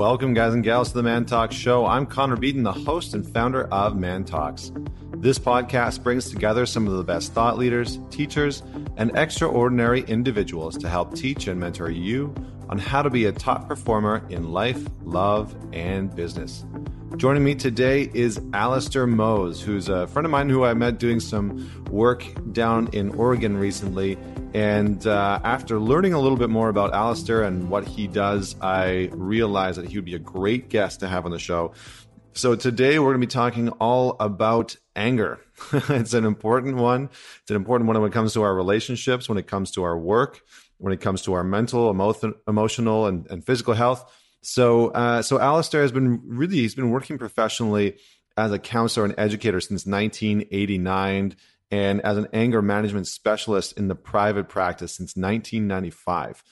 Welcome, guys and gals, to the Man Talk Show. I'm Connor Beaton, the host and founder of Man Talks. This podcast brings together some of the best thought leaders, teachers, and extraordinary individuals to help teach and mentor you on how to be a top performer in life, love, and business. Joining me today is Alistair Moes, who's a friend of mine who I met doing some work down in Oregon recently. And uh, after learning a little bit more about Alistair and what he does, I realized that he would be a great guest to have on the show. So today we're going to be talking all about anger. it's an important one. It's an important one when it comes to our relationships, when it comes to our work, when it comes to our mental, emo- emotional, and, and physical health. So, uh, so Alistair has been really he's been working professionally as a counselor and educator since 1989, and as an anger management specialist in the private practice since 1995.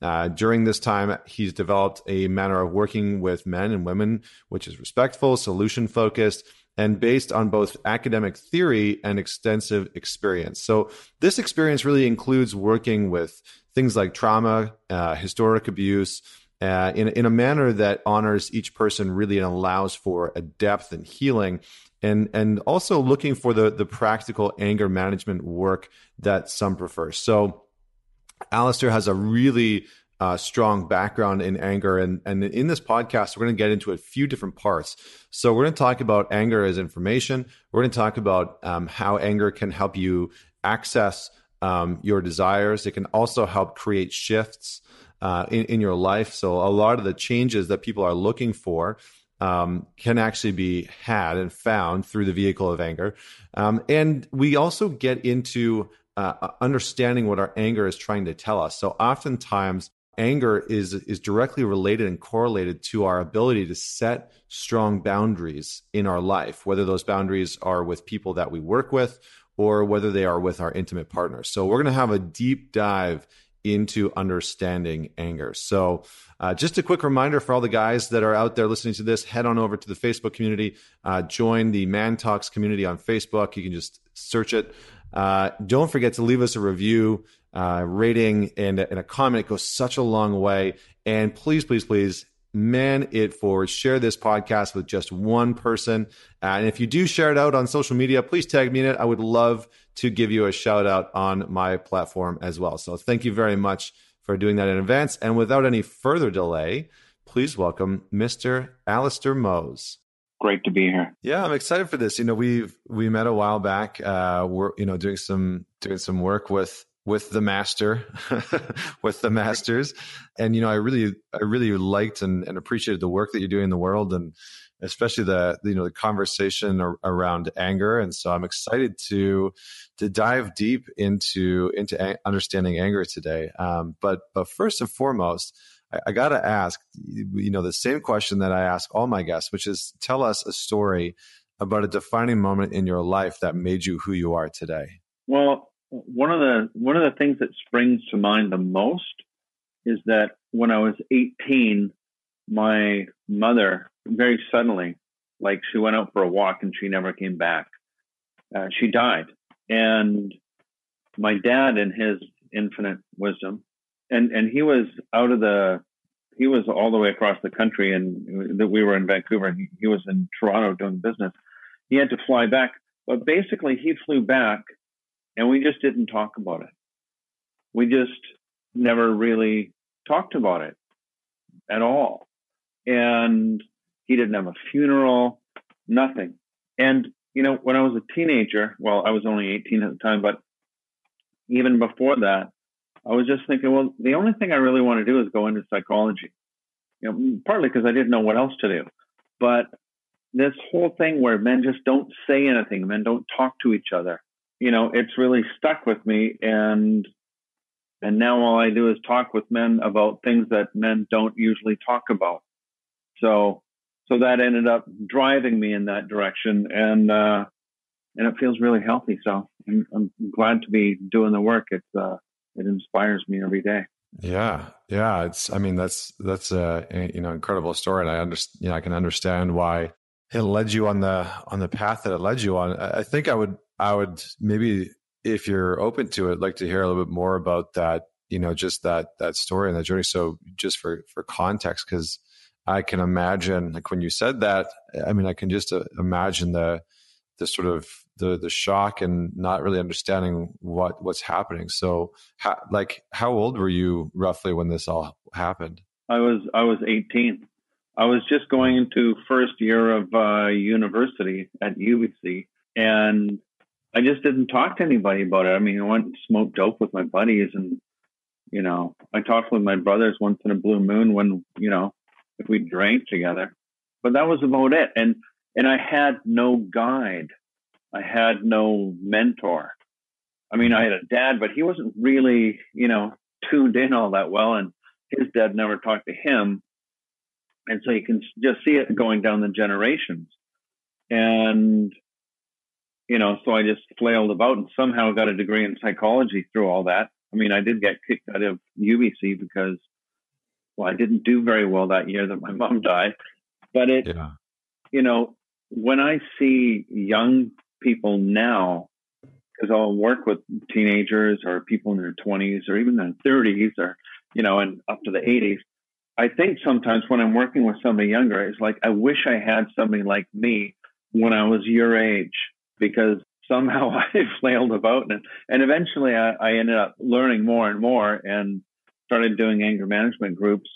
Uh, during this time, he's developed a manner of working with men and women, which is respectful, solution focused, and based on both academic theory and extensive experience. So, this experience really includes working with things like trauma, uh, historic abuse, uh, in, in a manner that honors each person really and allows for a depth and healing and and also looking for the the practical anger management work that some prefer. So Alistair has a really uh, strong background in anger and and in this podcast we're going to get into a few different parts. So we're going to talk about anger as information. We're going to talk about um, how anger can help you access um, your desires. It can also help create shifts uh, in, in your life. So a lot of the changes that people are looking for um, can actually be had and found through the vehicle of anger. Um, and we also get into uh, understanding what our anger is trying to tell us. So oftentimes, anger is is directly related and correlated to our ability to set strong boundaries in our life, whether those boundaries are with people that we work with or whether they are with our intimate partners. So we're going to have a deep dive into understanding anger. So, uh, just a quick reminder for all the guys that are out there listening to this head on over to the Facebook community, uh, join the Man Talks community on Facebook. You can just search it. Uh, don't forget to leave us a review, uh, rating, and, and a comment. It goes such a long way. And please, please, please man it forward. Share this podcast with just one person. Uh, and if you do share it out on social media, please tag me in it. I would love to give you a shout out on my platform as well. So thank you very much for doing that in advance. And without any further delay, please welcome Mr. Alistair Moes. Great to be here. Yeah, I'm excited for this. You know, we've we met a while back. Uh, we're you know doing some doing some work with with the master, with the masters. And, you know, I really, I really liked and, and appreciated the work that you're doing in the world and especially the, you know, the conversation ar- around anger. And so I'm excited to, to dive deep into, into understanding anger today. Um, but, but first and foremost, I, I got to ask, you know, the same question that I ask all my guests, which is tell us a story about a defining moment in your life that made you who you are today. Well, one of the one of the things that springs to mind the most is that when I was 18, my mother very suddenly, like she went out for a walk and she never came back. Uh, she died, and my dad, in his infinite wisdom, and and he was out of the he was all the way across the country, and that we were in Vancouver, he was in Toronto doing business. He had to fly back, but basically he flew back and we just didn't talk about it. We just never really talked about it at all. And he didn't have a funeral, nothing. And, you know, when I was a teenager, well, I was only 18 at the time, but even before that, I was just thinking, well, the only thing I really want to do is go into psychology. You know, partly because I didn't know what else to do. But this whole thing where men just don't say anything, men don't talk to each other, you know, it's really stuck with me. And and now all I do is talk with men about things that men don't usually talk about. So so that ended up driving me in that direction, and uh, and it feels really healthy. So I'm, I'm glad to be doing the work. It's uh, it inspires me every day. Yeah, yeah. It's I mean that's that's a you know incredible story, and I understand. You know, I can understand why it led you on the on the path that it led you on. I think I would I would maybe, if you're open to it, like to hear a little bit more about that. You know, just that that story and that journey. So, just for for context, because I can imagine, like when you said that, I mean, I can just uh, imagine the the sort of the the shock and not really understanding what what's happening. So, how, like, how old were you roughly when this all happened? I was I was 18. I was just going into first year of uh, university at UBC, and I just didn't talk to anybody about it. I mean, I went and smoked dope with my buddies, and you know, I talked with my brothers once in a blue moon when you know if we drank together, but that was about it. And and I had no guide. I had no mentor. I mean, I had a dad, but he wasn't really, you know, tuned in all that well, and his dad never talked to him and so you can just see it going down the generations and you know so i just flailed about and somehow got a degree in psychology through all that i mean i did get kicked out of ubc because well i didn't do very well that year that my mom died but it yeah. you know when i see young people now because i'll work with teenagers or people in their 20s or even their 30s or you know and up to the 80s I think sometimes when I'm working with somebody younger, it's like I wish I had somebody like me when I was your age because somehow I flailed about and and eventually I, I ended up learning more and more and started doing anger management groups.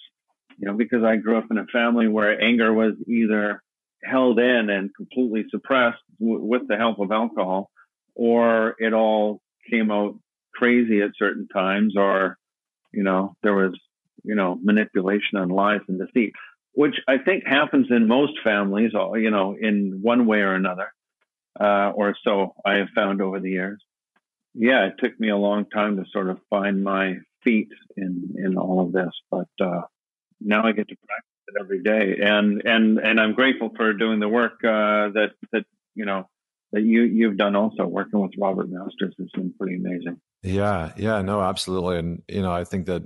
You know, because I grew up in a family where anger was either held in and completely suppressed w- with the help of alcohol, or it all came out crazy at certain times, or you know there was you know, manipulation and lies and deceit, which I think happens in most families, uh, you know, in one way or another, uh, or so I have found over the years. Yeah, it took me a long time to sort of find my feet in in all of this, but uh, now I get to practice it every day, and and and I'm grateful for doing the work uh, that that you know that you you've done also working with Robert Masters has been pretty amazing. Yeah, yeah, no, absolutely, and you know, I think that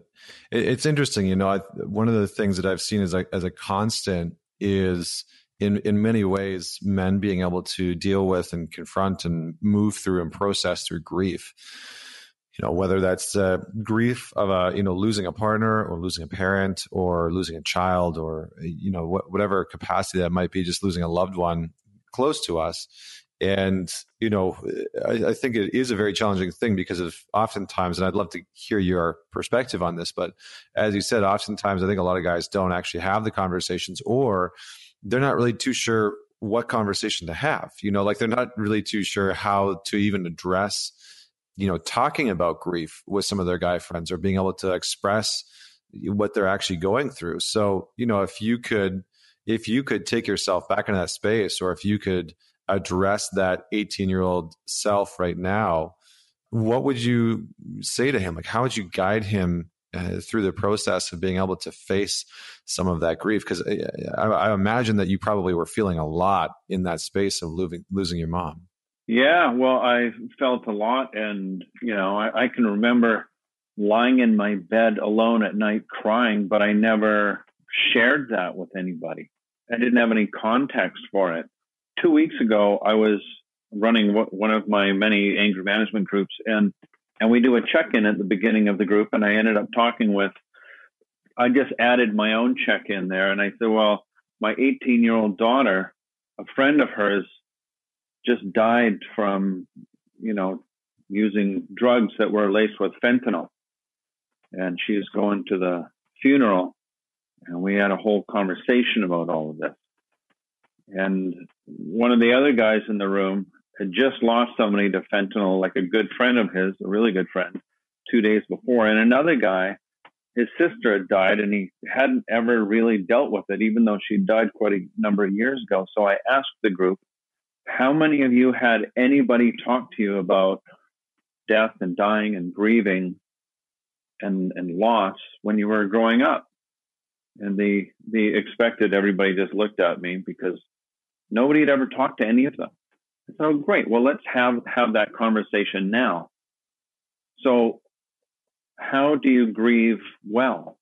it, it's interesting. You know, I, one of the things that I've seen as a as a constant is in in many ways men being able to deal with and confront and move through and process through grief. You know, whether that's grief of a you know losing a partner or losing a parent or losing a child or you know wh- whatever capacity that might be, just losing a loved one close to us and, you know, I, I, think it is a very challenging thing because of oftentimes, and I'd love to hear your perspective on this, but as you said, oftentimes I think a lot of guys don't actually have the conversations or they're not really too sure what conversation to have. You know, like they're not really too sure how to even address, you know, talking about grief with some of their guy friends or being able to express what they're actually going through. So, you know, if you could, if you could take yourself back into that space or if you could address that 18 year old self right now, what would you say to him? Like, how would you guide him uh, through the process of being able to face some of that grief? Because uh, I, I, imagine that you probably were feeling a lot in that space of losing, losing your mom. Yeah, well, I felt a lot. And, you know, I, I can remember lying in my bed alone at night crying, but I never shared that with anybody. I didn't have any context for it two weeks ago, I was running one of my many anger management groups, and and we do a check-in at the beginning of the group, and I ended up talking with. I just added my own check-in there, and I said, "Well, my 18-year-old daughter, a friend of hers, just died from, you know, using drugs that were laced with fentanyl, and she's going to the funeral, and we had a whole conversation about all of this." And one of the other guys in the room had just lost somebody to fentanyl, like a good friend of his, a really good friend, two days before. And another guy, his sister had died and he hadn't ever really dealt with it, even though she died quite a number of years ago. So I asked the group, how many of you had anybody talk to you about death and dying and grieving and, and loss when you were growing up? And the, the expected everybody just looked at me because Nobody had ever talked to any of them. So oh, great. Well, let's have have that conversation now. So, how do you grieve well?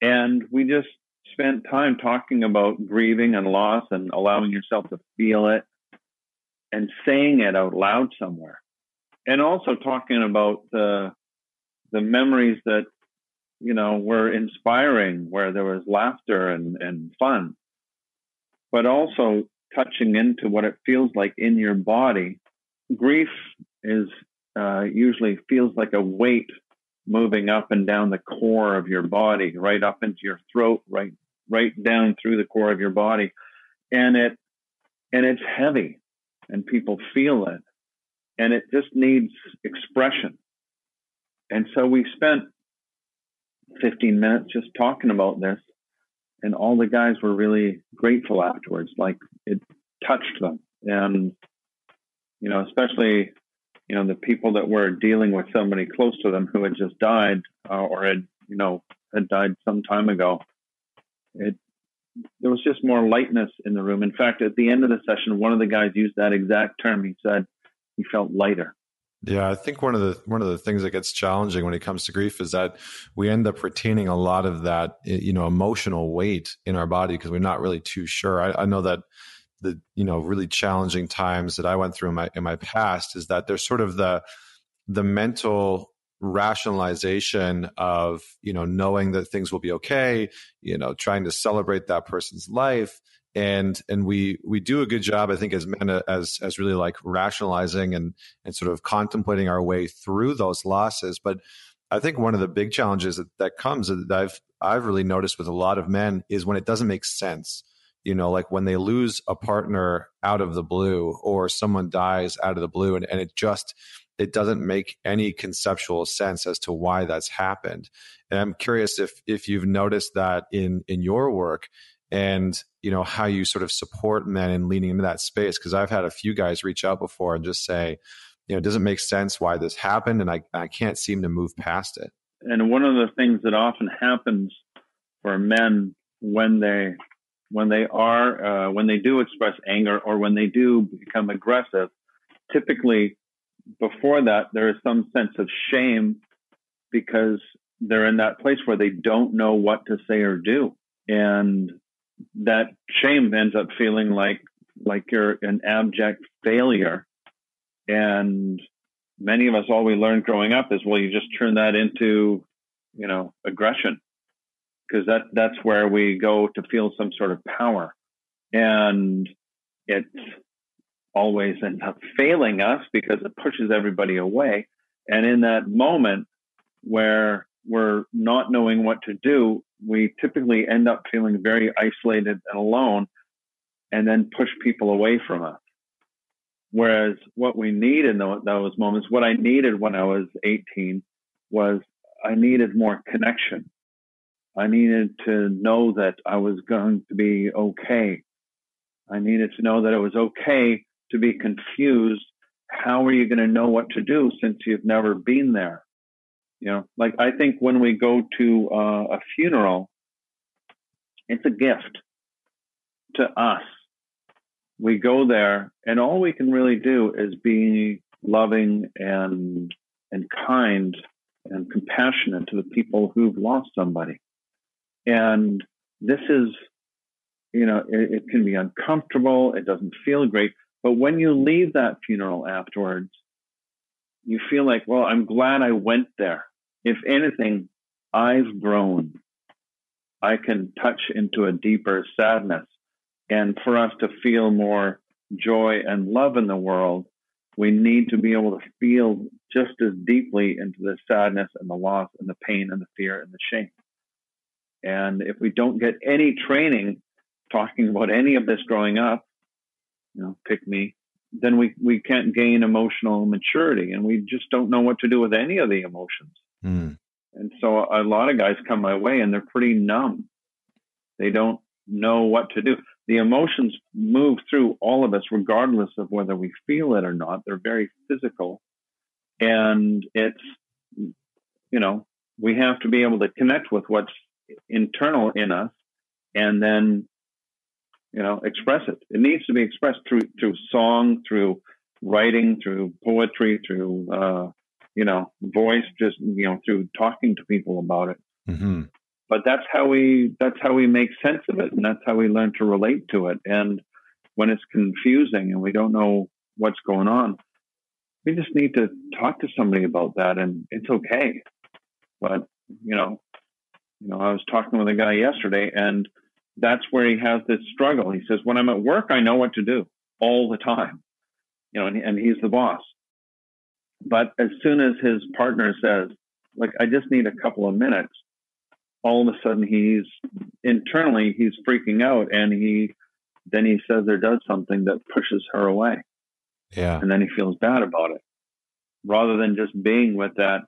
And we just spent time talking about grieving and loss and allowing yourself to feel it and saying it out loud somewhere. And also talking about the the memories that you know, were inspiring, where there was laughter and, and fun, but also touching into what it feels like in your body. Grief is uh, usually feels like a weight moving up and down the core of your body, right up into your throat, right right down through the core of your body, and it and it's heavy, and people feel it, and it just needs expression. And so we spent 15 minutes just talking about this, and all the guys were really grateful afterwards, like it touched them, and you know, especially you know the people that were dealing with somebody close to them who had just died uh, or had you know had died some time ago it there was just more lightness in the room. In fact at the end of the session one of the guys used that exact term. He said he felt lighter. Yeah, I think one of the one of the things that gets challenging when it comes to grief is that we end up retaining a lot of that you know emotional weight in our body because we're not really too sure. I, I know that the you know really challenging times that I went through in my in my past is that there's sort of the the mental rationalization of you know knowing that things will be okay you know trying to celebrate that person's life. And and we we do a good job i think as men as as really like rationalizing and and sort of contemplating our way through those losses. But i think one of the big challenges that, that comes that i've i've really noticed with a lot of men is when it doesn't make sense you know like when they lose a partner out of the blue or someone dies out of the blue and, and it just it doesn't make any conceptual sense as to why that's happened. And i'm curious if if you've noticed that in in your work and you know how you sort of support men in leaning into that space. Because i've had a few guys reach out before and just say you know it doesn't make sense why this happened and i, I can't seem to move past it. And one of the things that often happens for men when they when they are uh, when they do express anger or when they do become aggressive typically before that there is some sense of shame because they're in that place where they don't know what to say or do. And that shame ends up feeling like like you're an abject failure. And many of us all we learned growing up is well you just turn that into you know aggression. Because that that's where we go to feel some sort of power. And it always ends up failing us because it pushes everybody away. And in that moment where we're not knowing what to do we typically end up feeling very isolated and alone and then push people away from us. Whereas what we need in those moments what i needed when i was 18 was i needed more connection. I needed to know that I was going to be okay. I needed to know that it was okay to be confused. How are you going to know what to do since you've never been there? You know, like I think when we go to uh, a funeral, it's a gift to us. We go there, and all we can really do is be loving and and kind and compassionate to the people who've lost somebody. And this is, you know, it, it can be uncomfortable. It doesn't feel great. But when you leave that funeral afterwards, you feel like, well, I'm glad I went there. If anything, I've grown. I can touch into a deeper sadness. And for us to feel more joy and love in the world, we need to be able to feel just as deeply into the sadness and the loss and the pain and the fear and the shame. And if we don't get any training talking about any of this growing up, you know, pick me, then we, we can't gain emotional maturity and we just don't know what to do with any of the emotions. Mm. And so a lot of guys come my way and they're pretty numb. They don't know what to do. The emotions move through all of us, regardless of whether we feel it or not. They're very physical. And it's, you know, we have to be able to connect with what's internal in us and then you know express it. It needs to be expressed through through song through writing through poetry through uh, you know voice just you know through talking to people about it. Mm-hmm. but that's how we that's how we make sense of it and that's how we learn to relate to it. And when it's confusing and we don't know what's going on we just need to talk to somebody about that and it's okay. But you know You know, I was talking with a guy yesterday, and that's where he has this struggle. He says, "When I'm at work, I know what to do all the time." You know, and, and he's the boss. But as soon as his partner says, "Like, I just need a couple of minutes," all of a sudden he's internally he's freaking out, and he then he says or does something that pushes her away. Yeah. And then he feels bad about it. Rather than just being with that,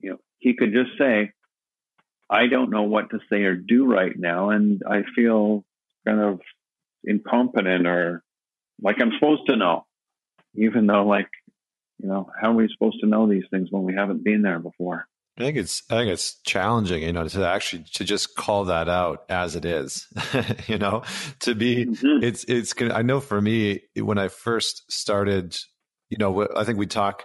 you know, he could just say, I don't know what to say or do right now. And I feel kind of incompetent or like I'm supposed to know, even though, like, you know, how are we supposed to know these things when we haven't been there before? I think it's I think it's challenging, you know, to actually to just call that out as it is, you know, to be mm-hmm. it's it's I know for me when I first started, you know, I think we talk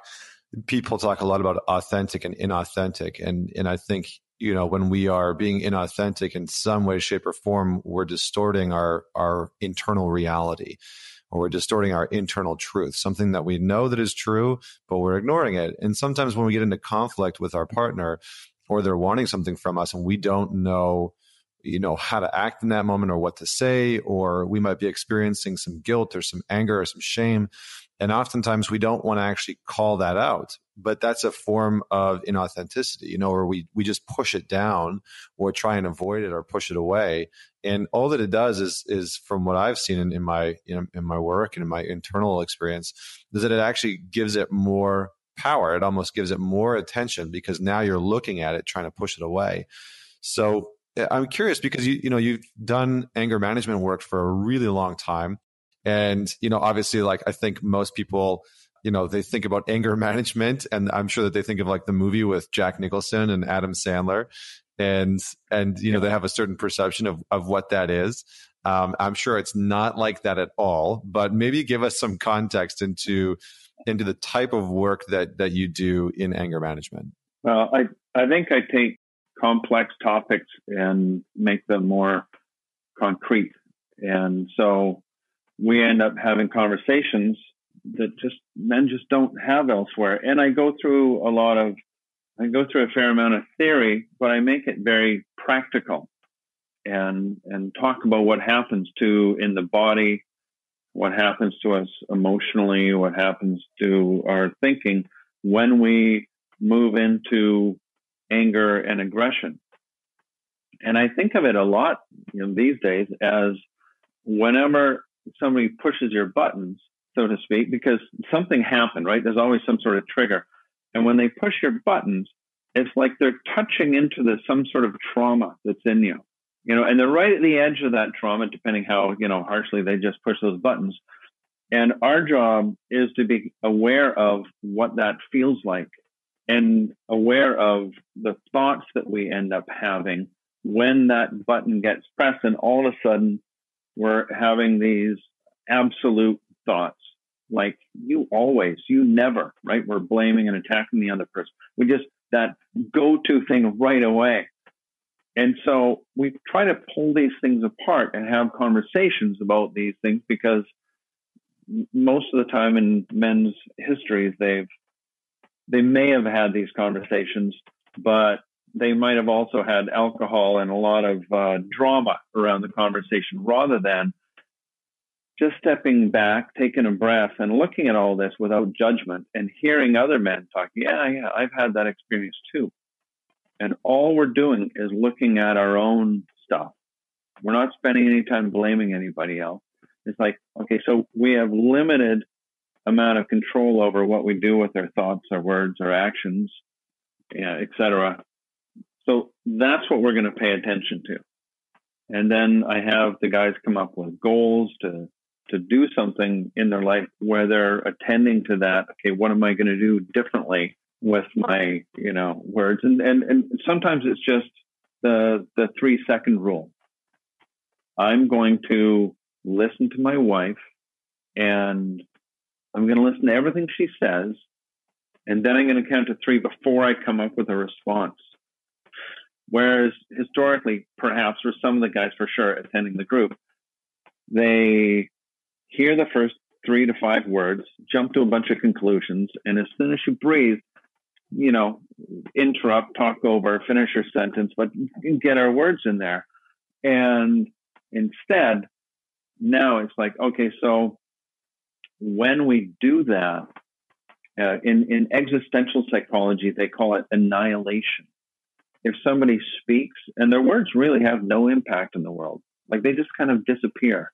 people talk a lot about authentic and inauthentic and and I think you know when we are being inauthentic in some way shape or form we're distorting our our internal reality or we're distorting our internal truth, something that we know that is true, but we're ignoring it. And sometimes when we get into conflict with our partner or they're wanting something from us and we don't know you know how to act in that moment or what to say or we might be experiencing some guilt or some anger or some shame and oftentimes we don't want to actually call that out but that's a form of inauthenticity you know where we we just push it down or try and avoid it or push it away and all that it does is is from what I've seen in, in my in my work and in my internal experience is that it actually gives it more power. It almost gives it more attention because now you're looking at it, trying to push it away. So eh, I'm curious because you you know you've done anger management work for a really long time, and you know obviously like I think most people you know they think about anger management and i'm sure that they think of like the movie with jack nicholson and adam sandler and and you know they have a certain perception of of what that is. Um, I'm sure it's not like that at all, but maybe give us some context into into the type of work that that you do in anger management. Well, I I think I take complex topics and make them more concrete, and so we end up having conversations that just men just don't have elsewhere. And I go through a lot of I go through a fair amount of theory, but I make it very practical and and talk about what happens to in the body, what happens to us emotionally, what happens to our thinking when we move into anger and aggression. And I think of it a lot you know, these days as whenever somebody pushes your buttons, so to speak, because something happened, right? There's always some sort of trigger. And when they push your buttons, it's like they're touching into the some sort of trauma that's in you. You know, and they're right at the edge of that trauma, depending how, you know, harshly they just push those buttons. And our job is to be aware of what that feels like and aware of the thoughts that we end up having when that button gets pressed and all of a sudden we're having these absolute thoughts like you always, you never, right? We're blaming and attacking the other person. We just, that go to thing right away. And so we try to pull these things apart and have conversations about these things because most of the time in men's histories, they've, they may have had these conversations, but they might have also had alcohol and a lot of uh, drama around the conversation rather than just stepping back, taking a breath, and looking at all this without judgment and hearing other men talk. Yeah, yeah, I've had that experience too. And all we're doing is looking at our own stuff. We're not spending any time blaming anybody else. It's like, okay, so we have limited amount of control over what we do with our thoughts, our words, our actions, yeah, etc. So that's what we're going to pay attention to. And then I have the guys come up with goals to to do something in their life where they're attending to that. Okay, what am I going to do differently with my, you know, words? And and and sometimes it's just the the three second rule. I'm going to listen to my wife, and I'm going to listen to everything she says, and then I'm going to count to three before I come up with a response. Whereas historically, perhaps for some of the guys for sure attending the group, they hear the first three to five words, jump to a bunch of conclusions, and as soon as you breathe, you know, interrupt, talk over, finish your sentence, but get our words in there. And instead, now it's like, okay, so when we do that, uh, in, in existential psychology, they call it annihilation. If somebody speaks and their words really have no impact in the world, like they just kind of disappear,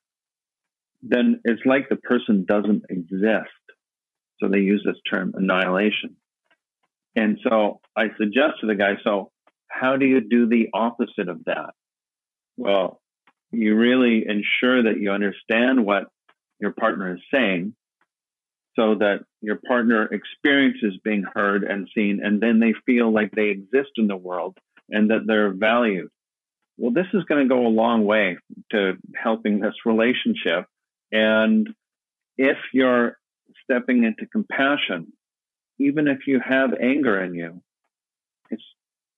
then it's like the person doesn't exist. So they use this term annihilation. And so I suggest to the guy, so how do you do the opposite of that? Well, you really ensure that you understand what your partner is saying so that your partner experiences being heard and seen, and then they feel like they exist in the world and that they're valued. Well, this is going to go a long way to helping this relationship. And if you're stepping into compassion, even if you have anger in you, it's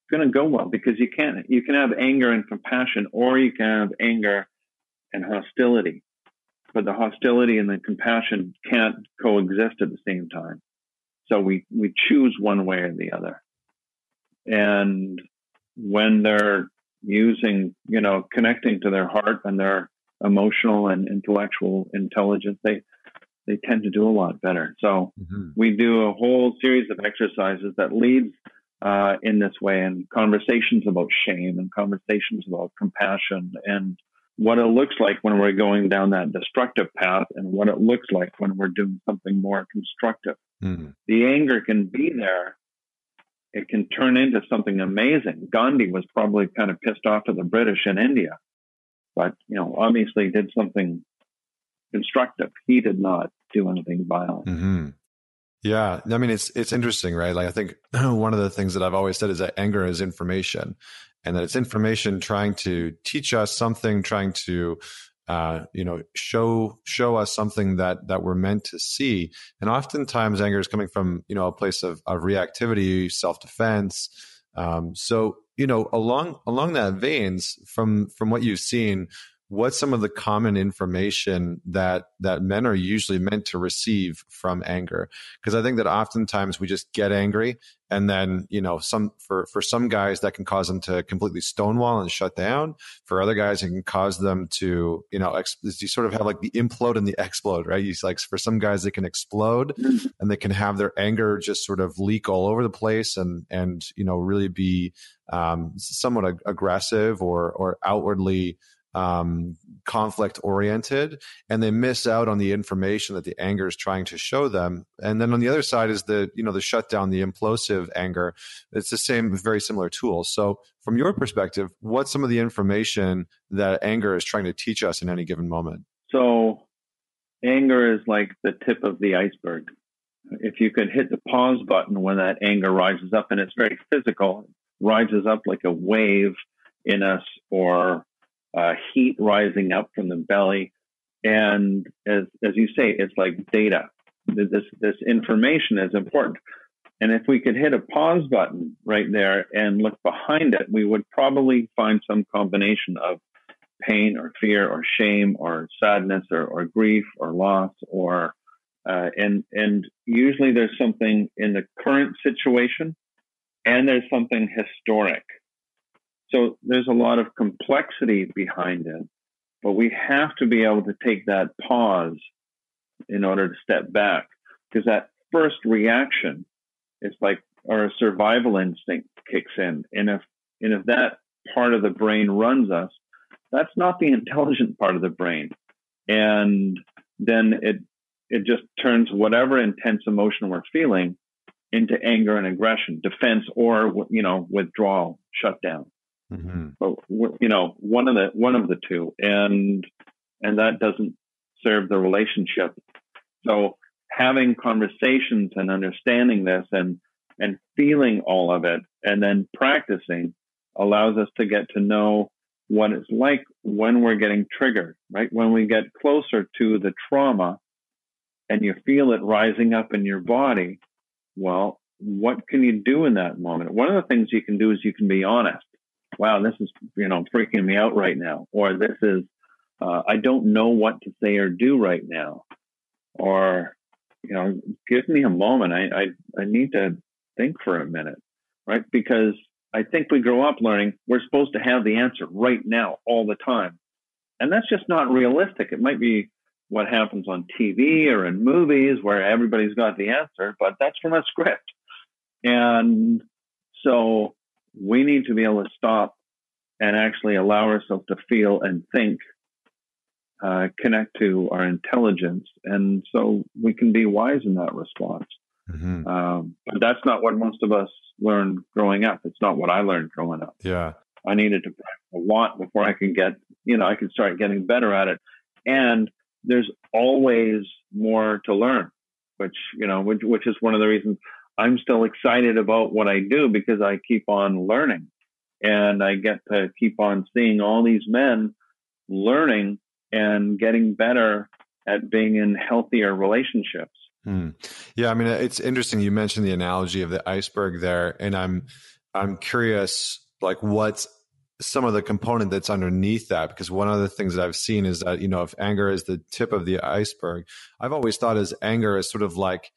going to go well because you can you can have anger and compassion, or you can have anger and hostility but the hostility and the compassion can't coexist at the same time. So we, we choose one way or the other. And when they're using, you know, connecting to their heart and their emotional and intellectual intelligence, they, they tend to do a lot better. So mm-hmm. we do a whole series of exercises that leads uh, in this way and conversations about shame and conversations about compassion and what it looks like when we're going down that destructive path and what it looks like when we're doing something more constructive. Mm-hmm. The anger can be there. It can turn into something amazing. Gandhi was probably kind of pissed off at the British in India, but you know, obviously did something constructive. He did not do anything violent. Mm-hmm. Yeah, I mean it's it's interesting, right? Like I think one of the things that I've always said is that anger is information, and that it's information trying to teach us something, trying to uh, you know show show us something that that we're meant to see. And oftentimes, anger is coming from you know a place of, of reactivity, self defense. Um, so you know along along that veins, from from what you've seen, what's some of the common information that that men are usually meant to receive from anger? Because i think that oftentimes we just get angry and then you know some for for some guys that can cause them to completely stonewall and shut down. For other guys it can cause them to you know ex- you sort of have like the implode and the explode right? You like for some guys they can explode and they can have their anger just sort of leak all over the place and and you know really be um, somewhat ag- aggressive or or outwardly um, conflict oriented and they miss out on the information that the anger is trying to show them. And then on the other side is the you know the shutdown the implosive anger. It's the same very similar tool so from your perspective what's some of the information that anger is trying to teach us in any given moment? So anger is like the tip of the iceberg. If you could hit the pause button when that anger rises up and it's very physical rises up like a wave in us or uh, heat rising up from the belly. And as, as you say, it's like data. This, this information is important. And if we could hit a pause button right there and look behind it, we would probably find some combination of pain or fear or shame or sadness or, or grief or loss or uh, and and usually there's something in the current situation and there's something historic so there's a lot of complexity behind it, but we have to be able to take that pause in order to step back because that first reaction is like our survival instinct kicks in. And if, and if that part of the brain runs us, that's not the intelligent part of the brain. And then it, it just turns whatever intense emotion we're feeling into anger and aggression, defense or, you know, withdrawal, shutdown. Mm-hmm. But you know, one of the one of the two, and and that doesn't serve the relationship. So having conversations and understanding this and and feeling all of it and then practicing allows us to get to know what it's like when we're getting triggered, right? When we get closer to the trauma and you feel it rising up in your body, well, what can you do in that moment? One of the things you can do is you can be honest wow, this is, you know, freaking me out right now. Or this is, uh, I don't know what to say or do right now. Or, you know, give me a moment. I, I, I need to think for a minute, right? Because I think we grow up learning we're supposed to have the answer right now, all the time. And that's just not realistic. It might be what happens on TV or in movies where everybody's got the answer, but that's from a script. And so we need to be able to stop and actually allow ourselves to feel and think, uh, connect to our intelligence. And so we can be wise in that response. Mm-hmm. Um, but that's not what most of us learned growing up. It's not what I learned growing up. Yeah. I needed to practice a lot before I could get, you know, I could start getting better at it. And there's always more to learn, which, you know, which, which is one of the reasons I'm still excited about what I do because I keep on learning and I get to keep on seeing all these men learning and getting better at being in healthier relationships. Hmm. Yeah, I mean, it's interesting. You mentioned the analogy of the iceberg there, and I'm I'm curious, like, what's some of the component that's underneath that? Because one of the things that I've seen is that you know, if anger is the tip of the iceberg, I've always thought as anger is sort of like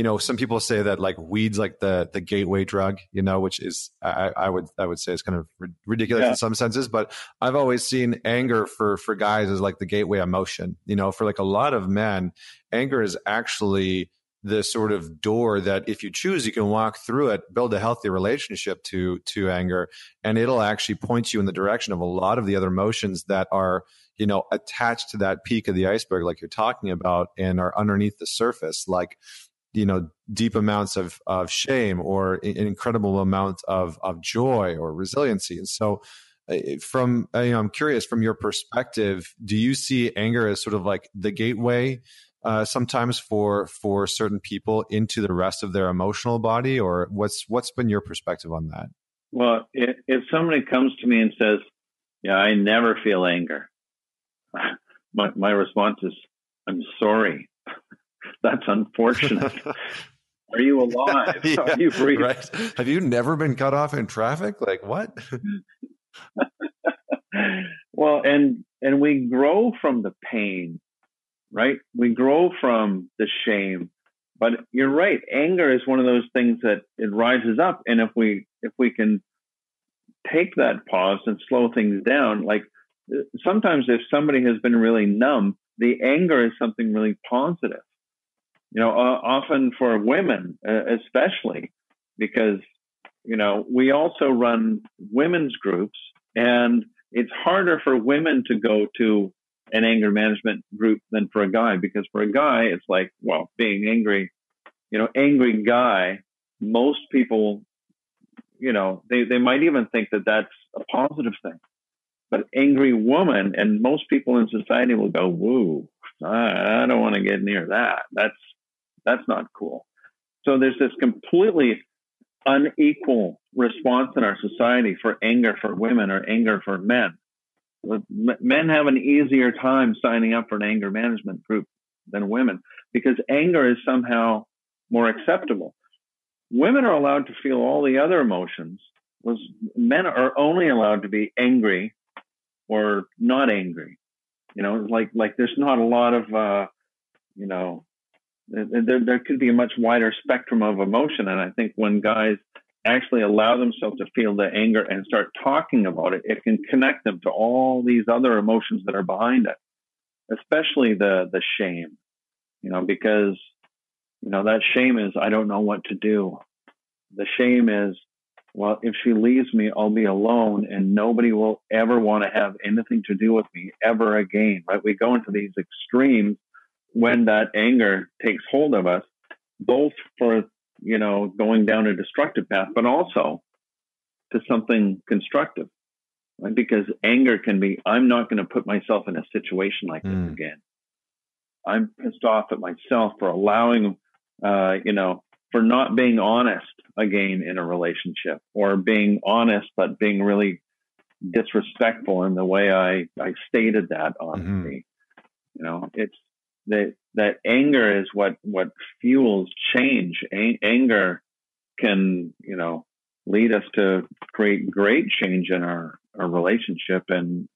you know, some people say that like weeds like the the gateway drug, you know, which is I, I would I would say is kind of ridiculous yeah. in some senses, but I've always seen anger for for guys as like the gateway emotion. You know, for like a lot of men, anger is actually the sort of door that if you choose you can walk through it build a healthy relationship to to anger and it'll actually point you in the direction of a lot of the other emotions that are you know attached to that peak of the iceberg like you're talking about and are underneath the surface like you know deep amounts of of shame or an incredible amount of of joy or resiliency. And so uh, from uh, you know i'm curious from your perspective do you see anger as sort of like the gateway uh, sometimes for for certain people into the rest of their emotional body? Or what's what's been your perspective on that? Well if, if somebody comes to me and says yeah i never feel anger my, my response is i'm sorry that's unfortunate. Are you alive? yeah, Are you breathing? Right. Have you never been cut off in traffic? Like what? well, and and we grow from the pain, right? We grow from the shame. But you're right. Anger is one of those things that it rises up, and if we if we can take that pause and slow things down, like sometimes if somebody has been really numb, the anger is something really positive you know, uh, often for women, uh, especially because, you know, we also run women's groups and it's harder for women to go to an anger management group than for a guy because for a guy, it's like, well, being angry, you know, angry guy, most people, you know, they, they might even think that that's a positive thing. But angry woman, and most people in society will go, woo, I, I don't want to get near that. That's that's not cool. So there's this completely unequal response in our society for anger for women or anger for men. Men have an easier time signing up for an anger management group than women because anger is somehow more acceptable. Women are allowed to feel all the other emotions, was men are only allowed to be angry or not angry. You know, like like there's not a lot of uh, you know there, there could be a much wider spectrum of emotion. And I think when guys actually allow themselves to feel the anger and start talking about it, it can connect them to all these other emotions that are behind it, especially the the shame. You know, because you know that shame is I don't know what to do. The shame is well, if she leaves me, I'll be alone and nobody will ever want to have anything to do with me ever again. Right? We go into these extremes when that anger takes hold of us, both for, you know, going down a destructive path, but also to something constructive. Right? Because anger can be, I'm not going to put myself in a situation like mm. this hmm. again. I'm pissed off at myself for allowing, uh, you know, for not being honest again in a relationship or being honest, but being really disrespectful in the way I, I stated that on mm-hmm. You know, it's, that that anger is what what fuels change. A- anger can you know lead us to create great change in our our relationship and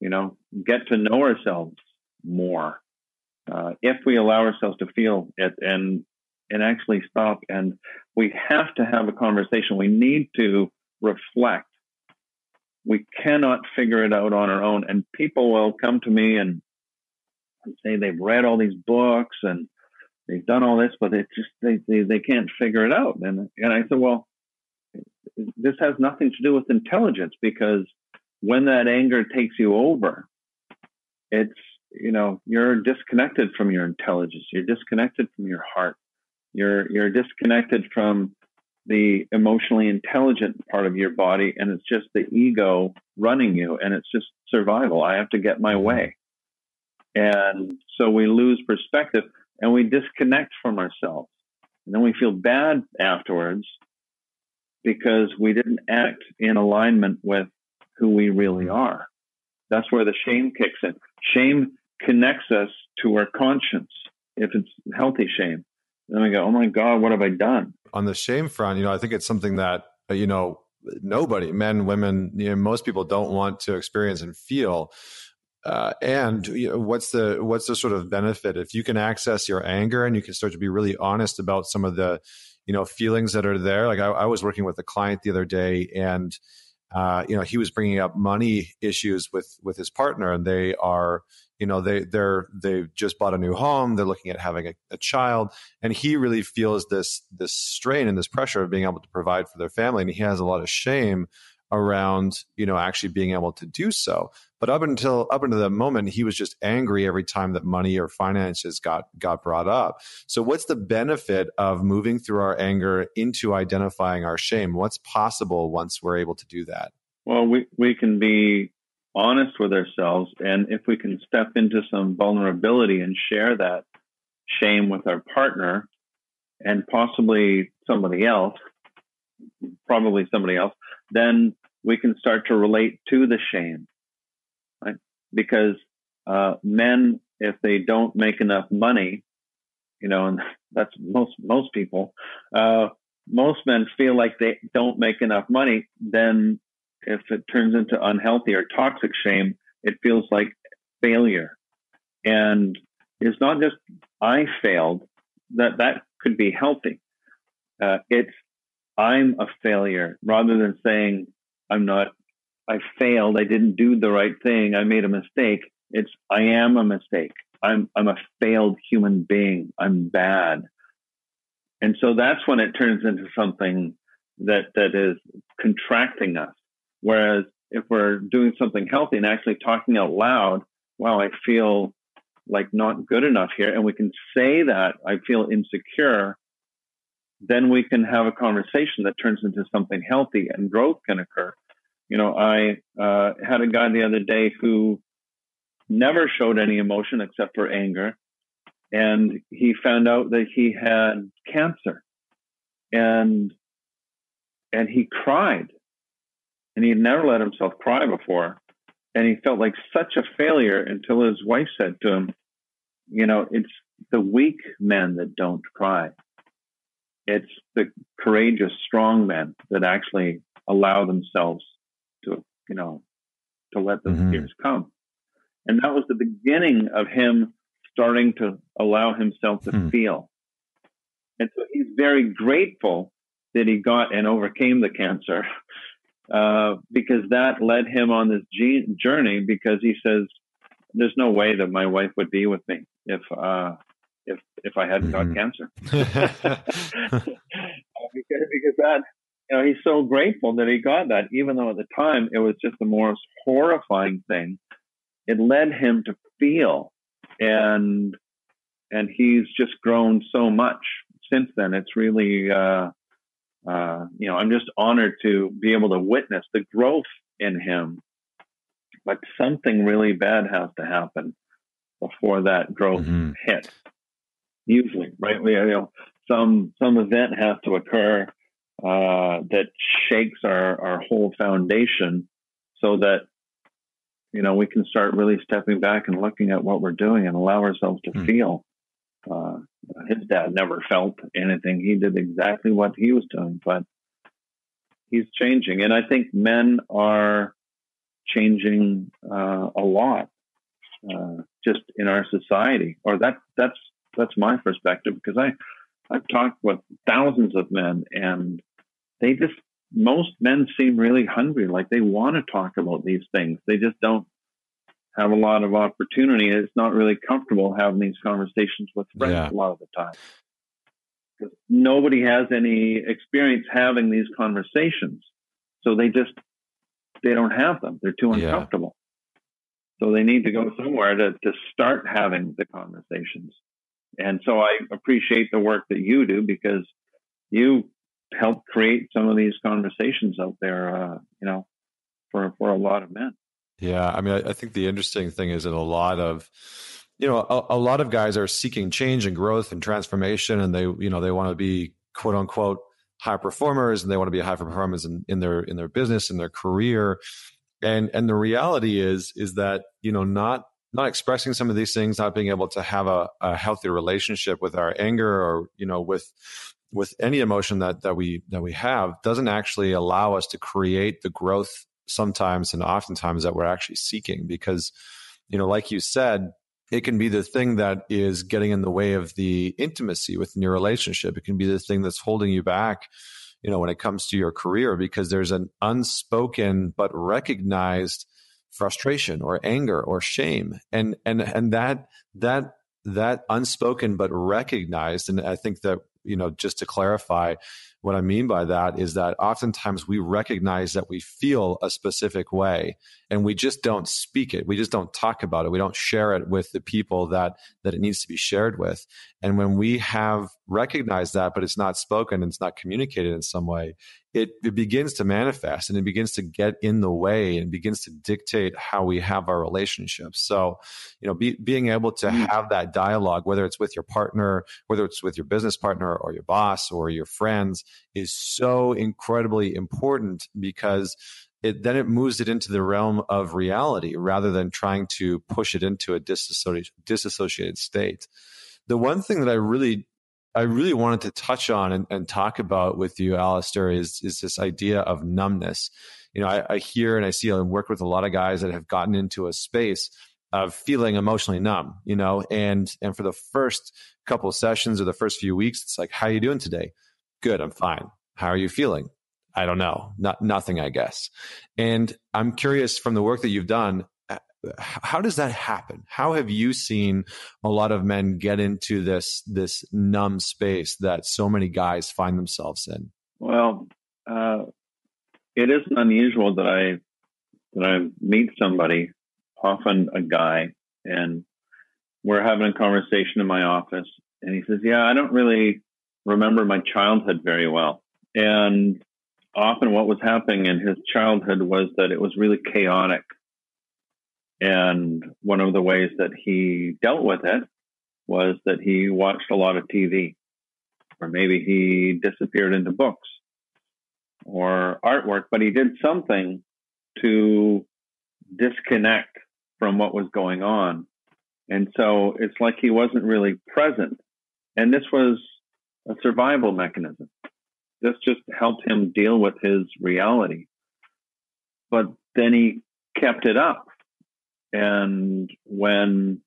you know get to know ourselves more uh, if we allow ourselves to feel it and and actually stop. And we have to have a conversation. We need to reflect. We cannot figure it out on our own. And people will come to me and say they've read all these books and they've done all this, but it's just they, they, they can't figure it out. And and I said, well, this has nothing to do with intelligence because when that anger takes you over, it's you know you're disconnected from your intelligence. You're disconnected from your heart. You're you're disconnected from the emotionally intelligent part of your body and it's just the ego running you and it's just survival. I have to get my way and so we lose perspective and we disconnect from ourselves and then we feel bad afterwards because we didn't act in alignment with who we really are that's where the shame kicks in shame connects us to our conscience if it's healthy shame. Then we go, oh my God, what have I done? On the shame front, you know, I think it's something that, you know, nobody, men, women, you know, most people don't want to experience and feel. Uh, and you know, what's the what's the sort of benefit? If you can access your anger and you can start to be really honest about some of the you know feelings that are there. Like I, I was working with a client the other day and uh, you know he was bringing up money issues with with his partner and they are you know they they're they just bought a new home. They're looking at having a, a, child. And he really feels this this strain and this pressure of being able to provide for their family. And he has a lot of shame around you know actually being able to do so. But up until up until that moment he was just angry every time that money or finances got got brought up. So what's the benefit of moving through our anger into identifying our shame? What's possible once we're able to do that? Well we we can be honest with ourselves. And if we can step into some vulnerability and share that shame with our partner and possibly somebody else, probably somebody else, then we can start to relate to the shame. Right? Because uh, men, if they don't make enough money, you know, and that's most most people, uh, most men feel like they don't make enough money, then if it turns into unhealthy or toxic shame, it feels like failure. And it's not just I failed, that that could be healthy. Uh, it's I'm a failure rather than saying I'm not, I failed, I didn't do the right thing, I made a mistake. It's I am a mistake. I'm I'm a failed human being. I'm bad. And so that's when it turns into something that that is contracting us. Whereas if we're doing something healthy and actually talking out loud, wow, I feel like not good enough here, and we can say that I feel insecure, then we can have a conversation that turns into something healthy and growth can occur. You know, I uh, had a guy the other day who never showed any emotion except for anger. And he found out that he had cancer and, and he cried and he had never let himself cry before. And he felt like such a failure until his wife said to him, You know, it's the weak men that don't cry. It's the courageous, strong men that actually allow themselves to, you know, to let the mm-hmm. tears come. And that was the beginning of him starting to allow himself to mm. feel. And so he's very grateful that he got and overcame the cancer uh, because that led him on this journey. Because he says, "There's no way that my wife would be with me if uh, if if I hadn't mm-hmm. got cancer." because, because that, you know, he's so grateful that he got that, even though at the time it was just the most horrifying thing. It led him to feel, and and he's just grown so much since then. It's really. Uh, uh, you know, I'm just honored to be able to witness the growth in him. But something really bad has to happen before that growth mm-hmm. hits. Usually, right? We, you know, some some event has to occur uh, that shakes our our whole foundation, so that you know we can start really stepping back and looking at what we're doing and allow ourselves to mm-hmm. feel. Uh, his dad never felt anything. He did exactly what he was doing, but he's changing. And I think men are changing uh, a lot uh, just in our society, or that that's that's my perspective because I I've talked with thousands of men, and they just most men seem really hungry, like they want to talk about these things. They just don't have a lot of opportunity. It's not really comfortable having these conversations with friends yeah. a lot of the time. Because nobody has any experience having these conversations. So they just they don't have them. They're too uncomfortable. Yeah. So they need to go somewhere to, to start having the conversations. And so I appreciate the work that you do because you help create some of these conversations out there, uh, you know, for, for a lot of men. Yeah. I mean, I, I think the interesting thing is that a lot of, you know, a, a, lot of guys are seeking change and growth and transformation, and they, you know, they want to be quote unquote high performers, and they want to be high performers in, in their in their business in their career. And and the reality is is that you know not not expressing some of these things, not being able to have a, a healthy relationship with our anger or you know with with any emotion that that we that we have doesn't actually allow us to create the growth sometimes and oftentimes that we're actually seeking because you know like you said it can be the thing that is getting in the way of the intimacy within your relationship. It can be the thing that's holding you back you know when it comes to your career because there's an unspoken but recognized frustration or anger or shame and and and that that that unspoken but recognized and i think that you know just to clarify what I mean by that is that oftentimes we recognize that we feel a specific way and we just don't speak it. We just don't talk about it. We don't share it with the people that that it needs to be shared with. And when we have recognized that, but it's not spoken and it's not communicated in some way, it, it begins to manifest and it begins to get in the way and begins to dictate how we have our relationships. So, you know, be, being able to mm. have that dialogue, whether it's with your partner, whether it's with your business partner or your boss or your friends, is so incredibly important because it, then it moves it into the realm of reality rather than trying to push it into a disassociated, disassociated state. The one thing that I really I really wanted to touch on and, and, talk about with you, Alistair, is is this idea of numbness. You know, I, I hear and I see and work with a lot of guys that have gotten into a space of feeling emotionally numb. You know, and and for the first couple sessions or the first few weeks, it's like, how are you doing today? Good, I'm fine. How are you feeling? I don't know. Not nothing, I guess. And I'm curious from the work that you've done, how does that happen? How have you seen a lot of men get into this this numb space that so many guys find themselves in? Well, uh, it isn't unusual that I that I meet somebody, often a guy, and we're having a conversation in my office, and he says, "Yeah, I don't really remember my childhood very well," and often what was happening in his childhood was that it was really chaotic and one of the ways that he dealt with it was that he watched a lot of TV, or maybe he disappeared into books or artwork, but he did something to disconnect from what was going on. And so it's like he wasn't really present. And this was a survival mechanism. This just helped him deal with his reality. But then he kept it up and when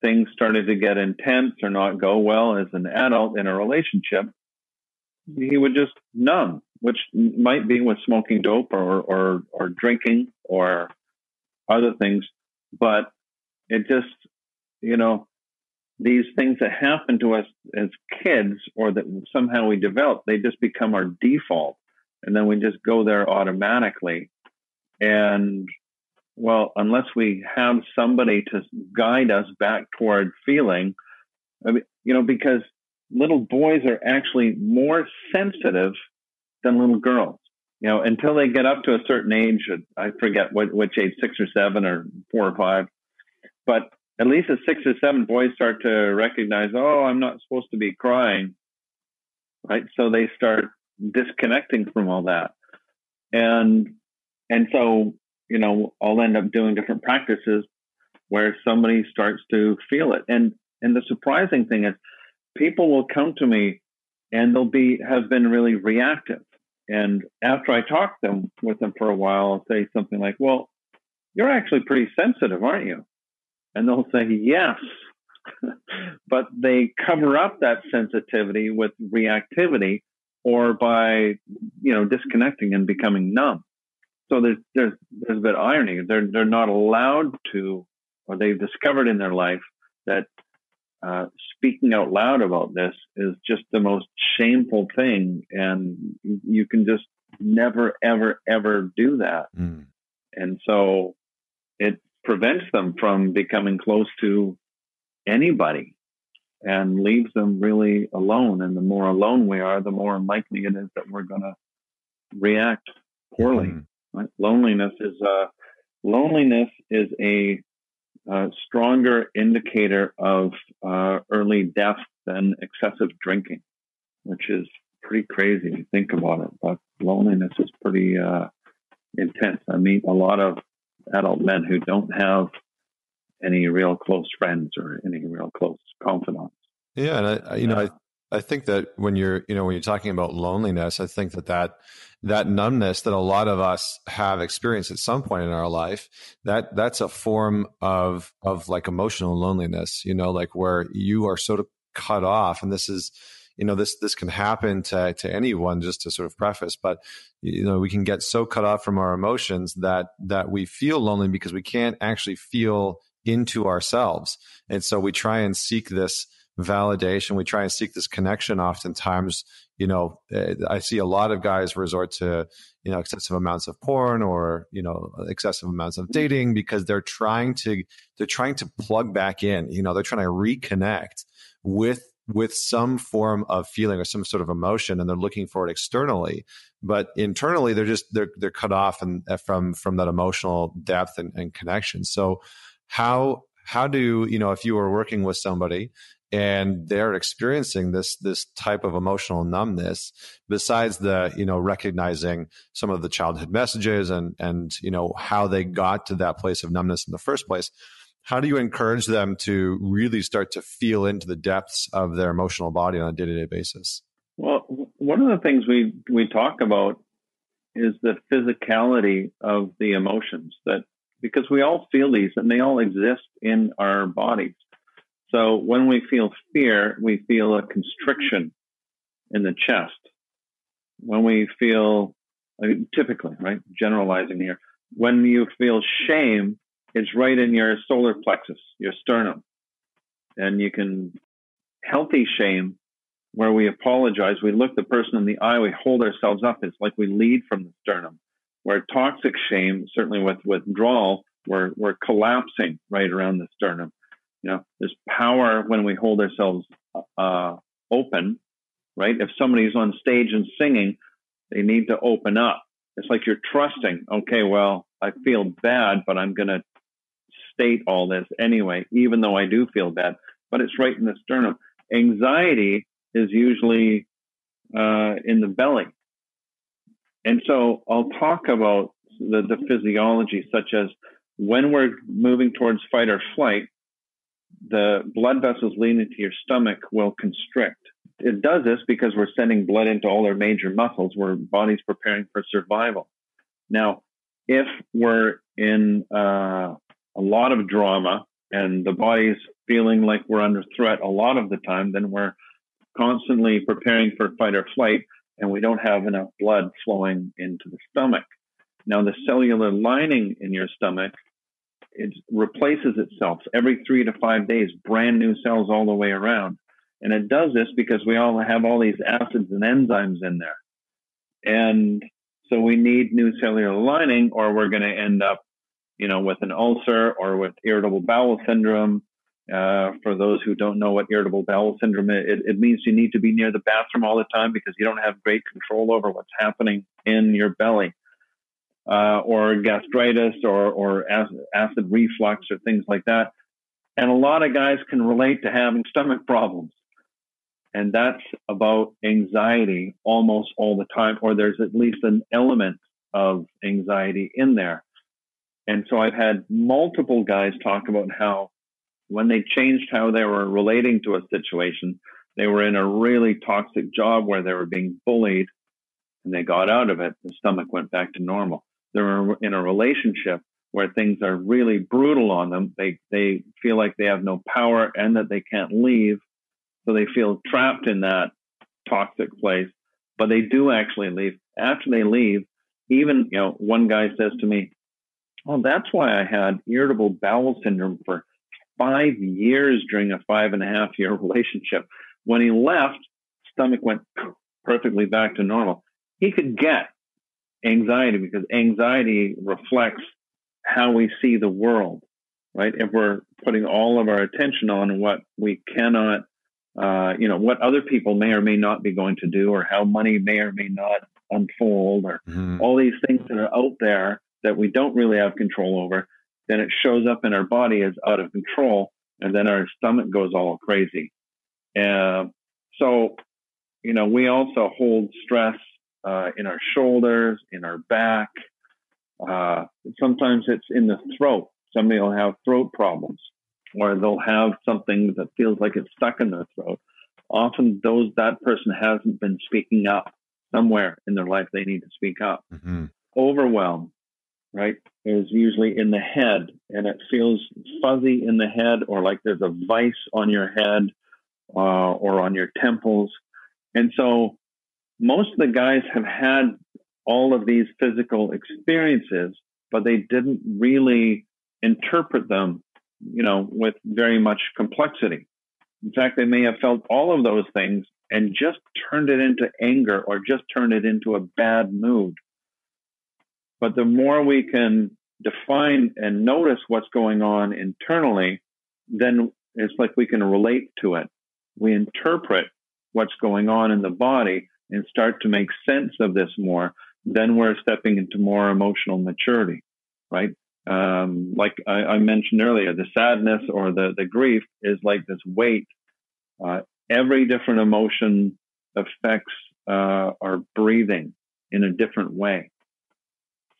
things started to get intense or not go well as an adult in a relationship, he would just numb, which might be with smoking dope or, or, or drinking or other things. But it just, you know, these things that happen to us as kids or that somehow we develop, they just become our default. And then we just go there automatically. And well, unless we have somebody to guide us back toward feeling, I mean, you know, because little boys are actually more sensitive than little girls. You know, until they get up to a certain age, I forget what which age, six or seven or four or five, but at least at six or seven, boys start to recognize, oh, I'm not supposed to be crying, right? So they start disconnecting from all that, and and so you know, I'll end up doing different practices where somebody starts to feel it. And and the surprising thing is people will come to me and they'll be have been really reactive. And after I talk them with them for a while, I'll say something like, Well, you're actually pretty sensitive, aren't you? And they'll say, Yes. but they cover up that sensitivity with reactivity or by you know disconnecting and becoming numb. So there's there's there's a bit of irony. They're they're not allowed to, or they've discovered in their life that uh, speaking out loud about this is just the most shameful thing, and you can just never ever ever do that. Mm. And so it prevents them from becoming close to anybody and leaves them really alone. And the more alone we are, the more likely it is that we're going to react poorly. Mm-hmm. Right? Loneliness is a uh, loneliness is a, uh, stronger indicator of uh, early death than excessive drinking, which is pretty crazy if you think about it. But loneliness is pretty uh, intense. I meet a lot of adult men who don't have any real close friends or any real close confidants. Yeah, and I, you know, I I think that when you're, you know, when you're talking about loneliness, I think that that that numbness that a lot of us have experienced at some point in our life, that that's a form of of like emotional loneliness. You know, like where you are sort of cut off, and this is you know this this can happen to to anyone just to sort of preface but you know we can get so cut off from our emotions that that we feel lonely because we can't actually feel into ourselves and so we try and seek this validation. We try and seek this connection oftentimes you know eh, i see a lot of guys resort to you know excessive amounts of porn or you know excessive amounts of dating because they're trying to they're trying to plug back in you know they're trying to reconnect with with some form of feeling or some sort of emotion and they're looking for it externally. But internally they're just they're they're cut off and uh, from from that emotional depth and, and connection. So how how do you know if you were working with somebody and they're experiencing this this type of emotional numbness besides the you know recognizing some of the childhood messages and and you know how they got to that place of numbness in the first place how do you encourage them to really start to feel into the depths of their emotional body on a day-to-day basis? Well one of the things we we talk about is the physicality of the emotions that because we all feel these and they all exist in our bodies so when we feel fear we feel a constriction in the chest when we feel typically right generalizing here when you feel shame it's right in your solar plexus, your sternum. And you can, healthy shame, where we apologize, we look the person in the eye, we hold ourselves up. It's like we lead from the sternum. Where toxic shame, certainly with withdrawal, we're, we're collapsing right around the sternum. You know, there's power when we hold ourselves uh, open, right? If somebody's on stage and singing, they need to open up. It's like you're trusting, okay, well, I feel bad, but I'm going to state all this anyway, even though I do feel bad, but it's right in the sternum. Anxiety is usually uh, in the belly. And so I'll talk about the, the physiology, such as when we're moving towards fight or flight, the blood vessels leading to your stomach will constrict. It does this because we're sending blood into all our major muscles where body's preparing for survival. Now, if we're in uh, a lot of drama and the body's feeling like we're under threat a lot of the time, then we're constantly preparing for fight or flight and we don't have enough blood flowing into the stomach. Now, the cellular lining in your stomach it replaces itself every three to five days, brand new cells all the way around. And it does this because we all have all these acids and enzymes in there. And so we need new cellular lining or we're going to end up you know, with an ulcer or with irritable bowel syndrome. Uh, for those who don't know what irritable bowel syndrome is, it, it, means you need to be near the bathroom all the time because you don't have great control over what's happening in your belly. Uh, or gastritis or, or acid, reflux or things like that. And a lot of guys can relate to having stomach problems. And that's about anxiety almost all the time, or there's at least an element of anxiety in there. And so I've had multiple guys talk about how when they changed how they were relating to a situation, they were in a really toxic job where they were being bullied and they got out of it. The stomach went back to normal. They were in a relationship where things are really brutal on them. They they feel like they have no power and that they can't leave, so they feel trapped in that toxic place. But they do actually leave. After they leave, even you know, one guy says to me, "Oh, that's why I had irritable bowel syndrome for five years during a five and a half year relationship. When he left, stomach went perfectly back to normal. He could get anxiety because anxiety reflects how we see the world, right? If we're putting all of our attention on what we cannot, uh, you know, what other people may or may not be going to do, or how money may or may not unfold, or mm-hmm. all these things that are out there that we don't really have control over, then it shows up in our body as out of control, and then our stomach goes all crazy. Uh, so, you know, we also hold stress uh, in our shoulders, in our back. Uh, sometimes it's in the throat. Somebody will have throat problems, or they'll have something that feels like it's stuck in their throat. Often, those that person hasn't been speaking up somewhere in their life. They need to speak up. Mm-hmm. Overwhelm, right, is usually in the head, and it feels fuzzy in the head, or like there's a vice on your head uh, or on your temples. And so most of the guys have had all of these physical experiences, but they didn't really interpret them, you know, with very much complexity. In fact, they may have felt all of those things and just turned it into anger or just turned it into a bad mood. But the more we can define and notice what's going on internally, then it's like we can relate to it. We interpret what's going on in the body and start to make sense of this more, then we're stepping into more emotional maturity, right? Um, like I, I, mentioned earlier, the sadness or the, the grief is like this weight. Uh, every different emotion affects uh, our breathing in a different way.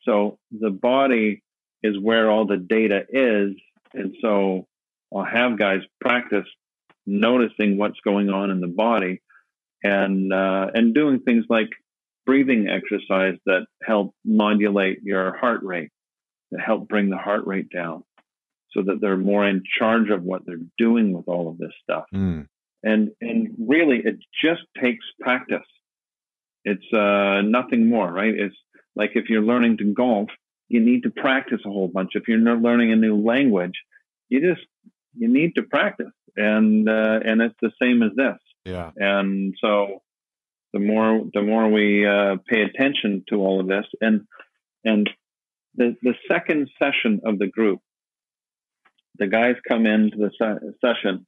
So the body is where all the data is. And so I'll have guys practice noticing what's going on in the body and uh, and doing things like breathing exercise that help modulate your heart rate, that help bring the heart rate down, so that they're more in charge of what they're doing with all of this stuff. Mm. And and really, it just takes practice. It's uh, nothing more, right? It's like if you're learning to golf, you need to practice a whole bunch. If you're learning a new language, you just you need to practice, and uh, and it's the same as this. Yeah. And so the more the more we uh, pay attention to all of this, and and the the second session of the group, the guys come into the se- session,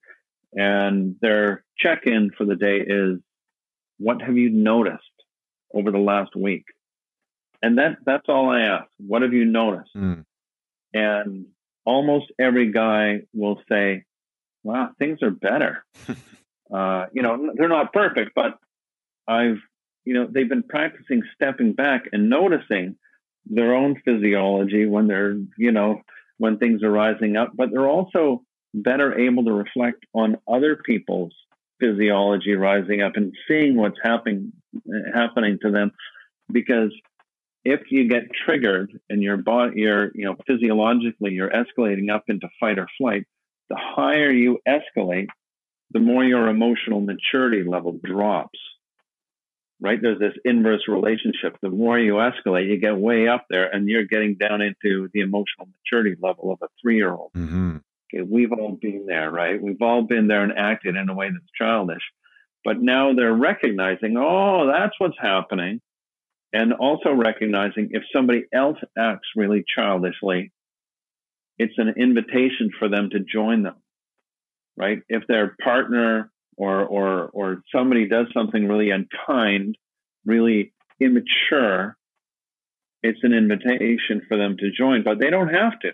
and their check in for the day is, what have you noticed over the last week? And that that's all I ask. What have you noticed? Mm. And almost every guy will say, "Wow, things are better." Uh, you know, they're not perfect, but I've, you know, they've been practicing stepping back and noticing their own physiology when they're, you know, when things are rising up, but they're also better able to reflect on other people's physiology rising up and seeing what's happening happening to them. Because if you get triggered and your body you're you know physiologically you're escalating up into fight or flight the higher you escalate the more your emotional maturity level drops. Right? There's this inverse relationship. The more you escalate, you get way up there and you're getting down into the emotional maturity level of a three year old. Mm-hmm. Okay, we've all been there, right? We've all been there and acted in a way that's childish. But now they're recognizing, oh, that's what's happening. And also recognizing if somebody else acts really childishly, it's an invitation for them to join them right? If their partner or or or somebody does something really unkind, really immature, it's an invitation for them to join, but they don't have to.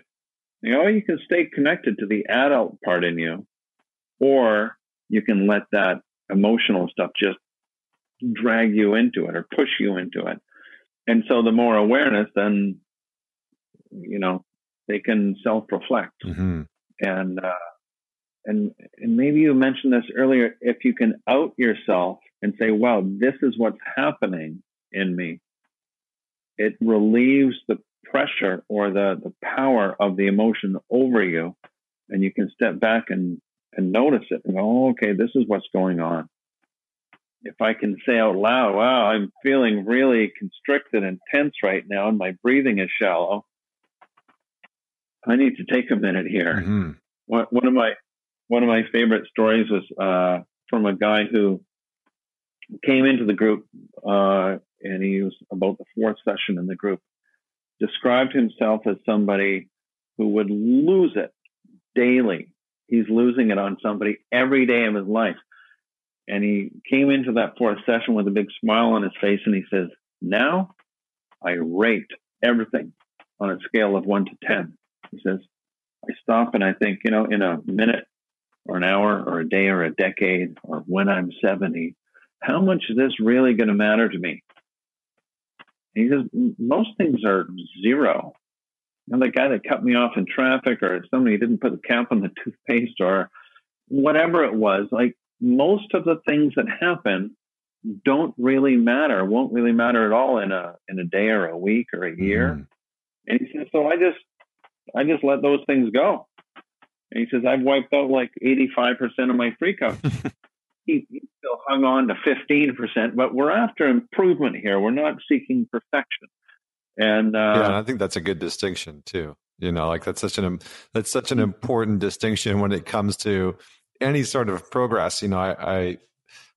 You know, you can stay connected to the adult part in you, or you can let that emotional stuff just drag you into it or push you into it. And so the more awareness, then, you know, they can self reflect. Mm-hmm. And, uh, and, and maybe you mentioned this earlier, if you can out yourself and say, wow, this is what's happening in me, it relieves the pressure or the, the power of the emotion over you. And you can step back and, and notice it and go, oh, okay, this is what's going on. If I can say out loud, wow, I'm feeling really constricted and tense right now, and my breathing is shallow. I need to take a minute here. Mm-hmm. One, one of my one of my favorite stories was uh, from a guy who came into the group, uh, and he was about the fourth session in the group. Described himself as somebody who would lose it daily. He's losing it on somebody every day of his life. And he came into that fourth session with a big smile on his face, and he says, "Now, I rate everything on a scale of one to ten. He says, I stop and I think, you know, in a minute or an hour or a day or a decade or when I'm 70, how much is this really going to matter to me? He says, most things are zero. You know, the guy that cut me off in traffic or somebody didn't put the cap on the toothpaste or whatever it was, like most of the things that happen don't really matter, won't really matter at all in a in a day or a week or a year. Mm. And he says, so I just I just let those things go. And he says, I've wiped out like 85% of my freakouts. he, he still hung on to 15%, but we're after improvement here. We're not seeking perfection. And, uh, yeah, and I think that's a good distinction too. You know, like that's such an, that's such an important distinction when it comes to any sort of progress. You know, I, I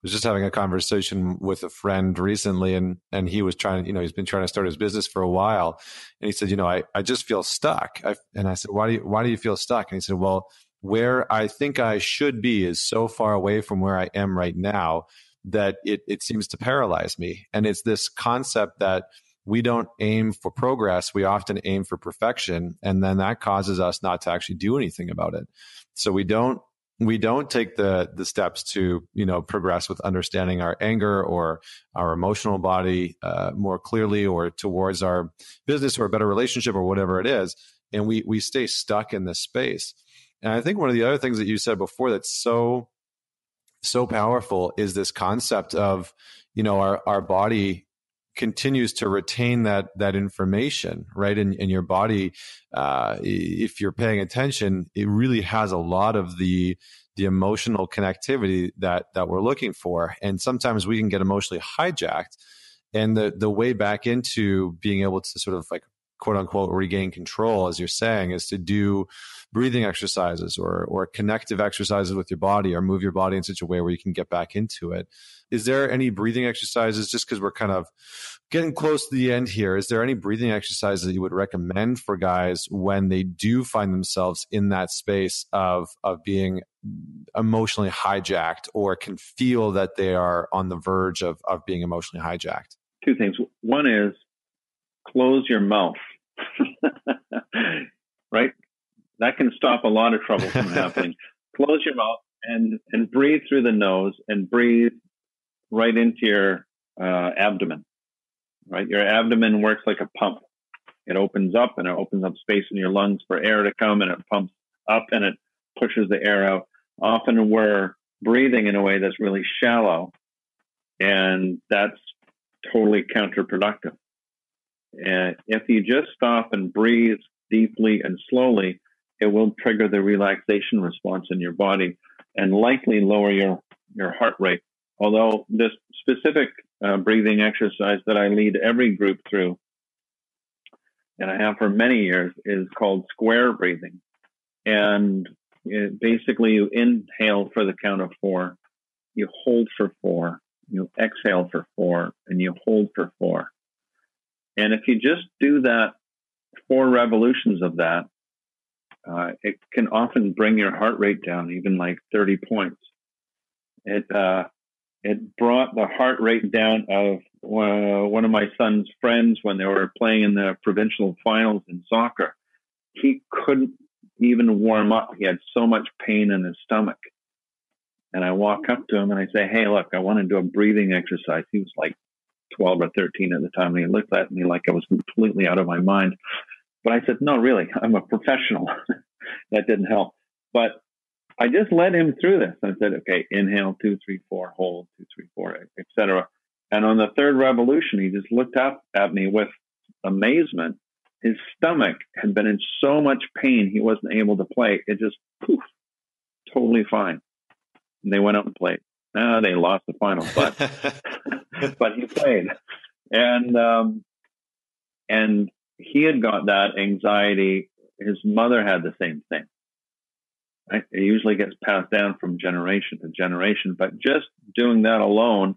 was just having a conversation with a friend recently and and he was trying you know he's been trying to start his business for a while. And he said you know i, I just feel stuck. I, and i said why do you why do you feel stuck? And he said well where i think i should be is so far away from where i am right now that it, it seems to paralyze me. And it's this concept that we don't aim for progress we often aim for perfection and then that causes us not to actually do anything about it. So we don't we don't take the the steps to you know progress with understanding our anger or our emotional body uh, more clearly or towards our business or a better relationship or whatever it is. And we we stay stuck in this space. And i think one of the other things that you said before that's so so powerful is this concept of you know our our body continues to retain that that information right in, in your body uh, if you're paying attention it really has a lot of the the emotional connectivity that that we're looking for. And sometimes we can get emotionally hijacked. And the the way back into being able to sort of like quote unquote regain control as you're saying is to do breathing exercises or or connective exercises with your body or move your body in such a way where you can get back into it is there any breathing exercises just because we're kind of getting close to the end here is there any breathing exercises that you would recommend for guys when they do find themselves in that space of of being emotionally hijacked or can feel that they are on the verge of of being emotionally hijacked? Two things. One is close your mouth. Right? That can stop a lot of trouble from happening. Close your mouth and and breathe through the nose and breathe right into your uh, abdomen. Right, your abdomen works like a pump. It opens up and it opens up space in your lungs for air to come, and it pumps up and it pushes the air out. Often we're breathing in a way that's really shallow, and that's totally counterproductive. And if you just stop and breathe deeply and slowly, it will trigger the relaxation response in your body and likely lower your, your heart rate Although this specific uh, breathing exercise that I lead every group through, and I have for many years, is called square breathing. And basically, you inhale for the count of four, you hold for four, you exhale for four, and you hold for four. And if you just do that, four revolutions of that, uh, it can often bring your heart rate down even like 30 points. It uh, it brought the heart rate down of uh, one of my son's friends when they were playing in the provincial finals in soccer. He couldn't even warm up. He had so much pain in his stomach. And I walk up to him and I say, Hey, look, I want to do a breathing exercise. He was like 12 or 13 at the time. And he looked at me like I was completely out of my mind. But I said, No, really, I'm a professional. that didn't help. But I just led him through this. I said, okay, inhale, two, three, four, hold, two, three, four, etc. And on the third revolution, he just looked up at me with amazement his stomach had been in so much pain he wasn't able to play. It just poof, totally fine. And they went out and played. Uh, they lost the final, but but he played, and um, and he had got that anxiety. His mother had the same thing. Right? It usually gets passed down from generation to generation, but just doing that alone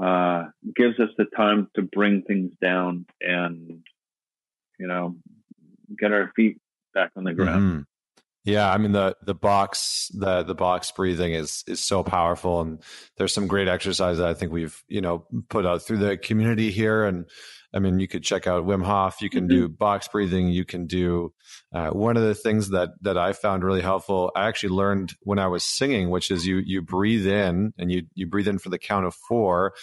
uh, gives us the time to bring things down and you know get our feet back on the ground. Mm-hmm. Yeah, I mean the the box the the box breathing is is so powerful, and there's some great exercise that I think we've you know put out through the community here. And I mean, you could check out Wim Hof. You can mm-hmm. do box breathing. You can do uh, one of the things that that I found really helpful. I actually learned when I was singing, which is you you breathe in and you you breathe in for the count of four,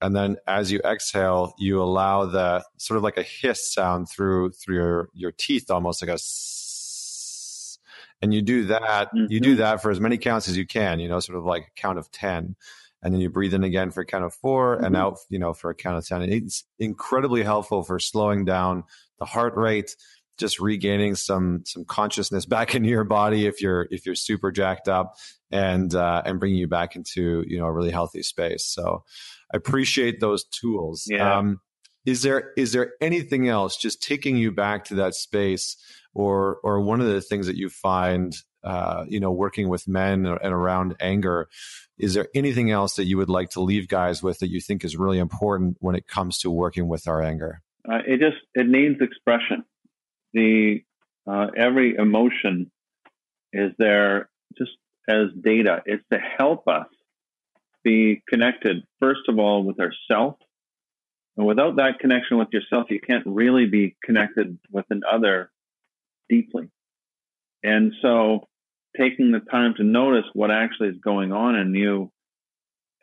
and then as you exhale, you allow the sort of like a hiss sound through through your your teeth, almost like a and you do that mm-hmm. you do mm-hmm. that for as many counts as you can you know sort of like a count of 10 and then you breathe in again for a count of 4 mm-hmm. and out you know for a count of 10 and it's incredibly helpful for slowing down the heart rate just regaining some some consciousness back into your body if you're if you're super jacked up and uh, and bringing you back into you know a really healthy space so i appreciate those tools yeah. Um, is there is there anything else just taking you back to that space or or one of the things that you find uh, you know working with men and around anger. Is there anything else that you would like to leave guys with that you think is really important when it comes to working with our anger? Uh, it just it needs expression. The uh, every emotion is there just as data. It's to help us be connected first of all with ourself. And without that connection with yourself you can't really be connected with another deeply. And so taking the time to notice what actually is going on in you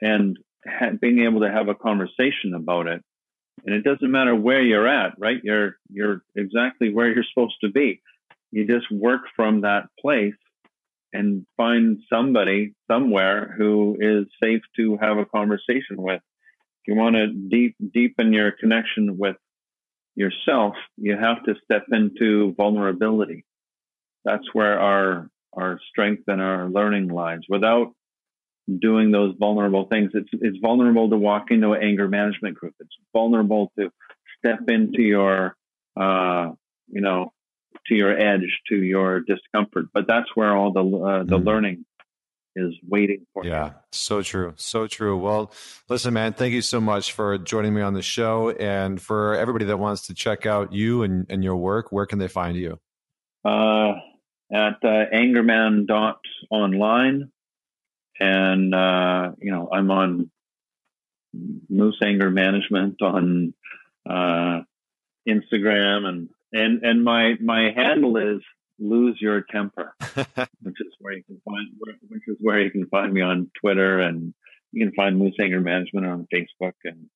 and ha- being able to have a conversation about it. And it doesn't matter where you're at, right? You're, you're exactly where you're supposed to be. You just work from that place and find somebody somewhere who is safe to have a conversation with. If you want to deep, deepen your connection with yourself, you have to step into vulnerability. That's where our our strength and our learning lies. Without doing those vulnerable things, it's it's vulnerable to walk into an anger management group. It's vulnerable to step into your uh, you know to your edge, to your discomfort. But that's where all the uh, the mm. learning is waiting for yeah you. so true so true well listen man thank you so much for joining me on the show and for everybody that wants to check out you and, and your work where can they find you uh, at uh, angerman dot online. And uh, you know i'm on moose anger management on uh, instagram. And and and my my handle is lose your temper, which is where you can find which is where you can find me on Twitter. And you can find Moose Anger Management on Facebook and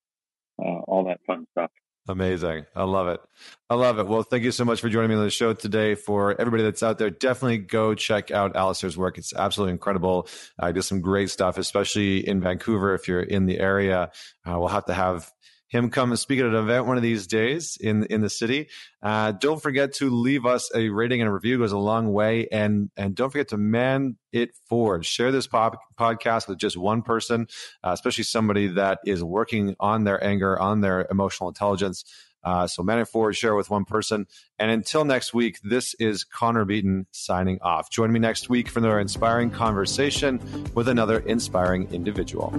uh, all that fun stuff. Amazing. I love it. I love it. Well, thank you so much for joining me on the show today. For everybody that's out there, definitely go check out Alistair's work. It's absolutely incredible. I uh, does some great stuff, especially in Vancouver. If you're in the area, uh, we'll have to have him come and speak at an event one of these days in in the city. Uh, don't forget to leave us a rating and a review; it goes a long way. And and don't forget to man it forward. Share this pop, podcast with just one person, uh, especially somebody that is working on their anger, on their emotional intelligence. Uh, so man it forward, share with one person. And until next week, this is Connor Beaton signing off. Join me next week for another inspiring conversation with another inspiring individual.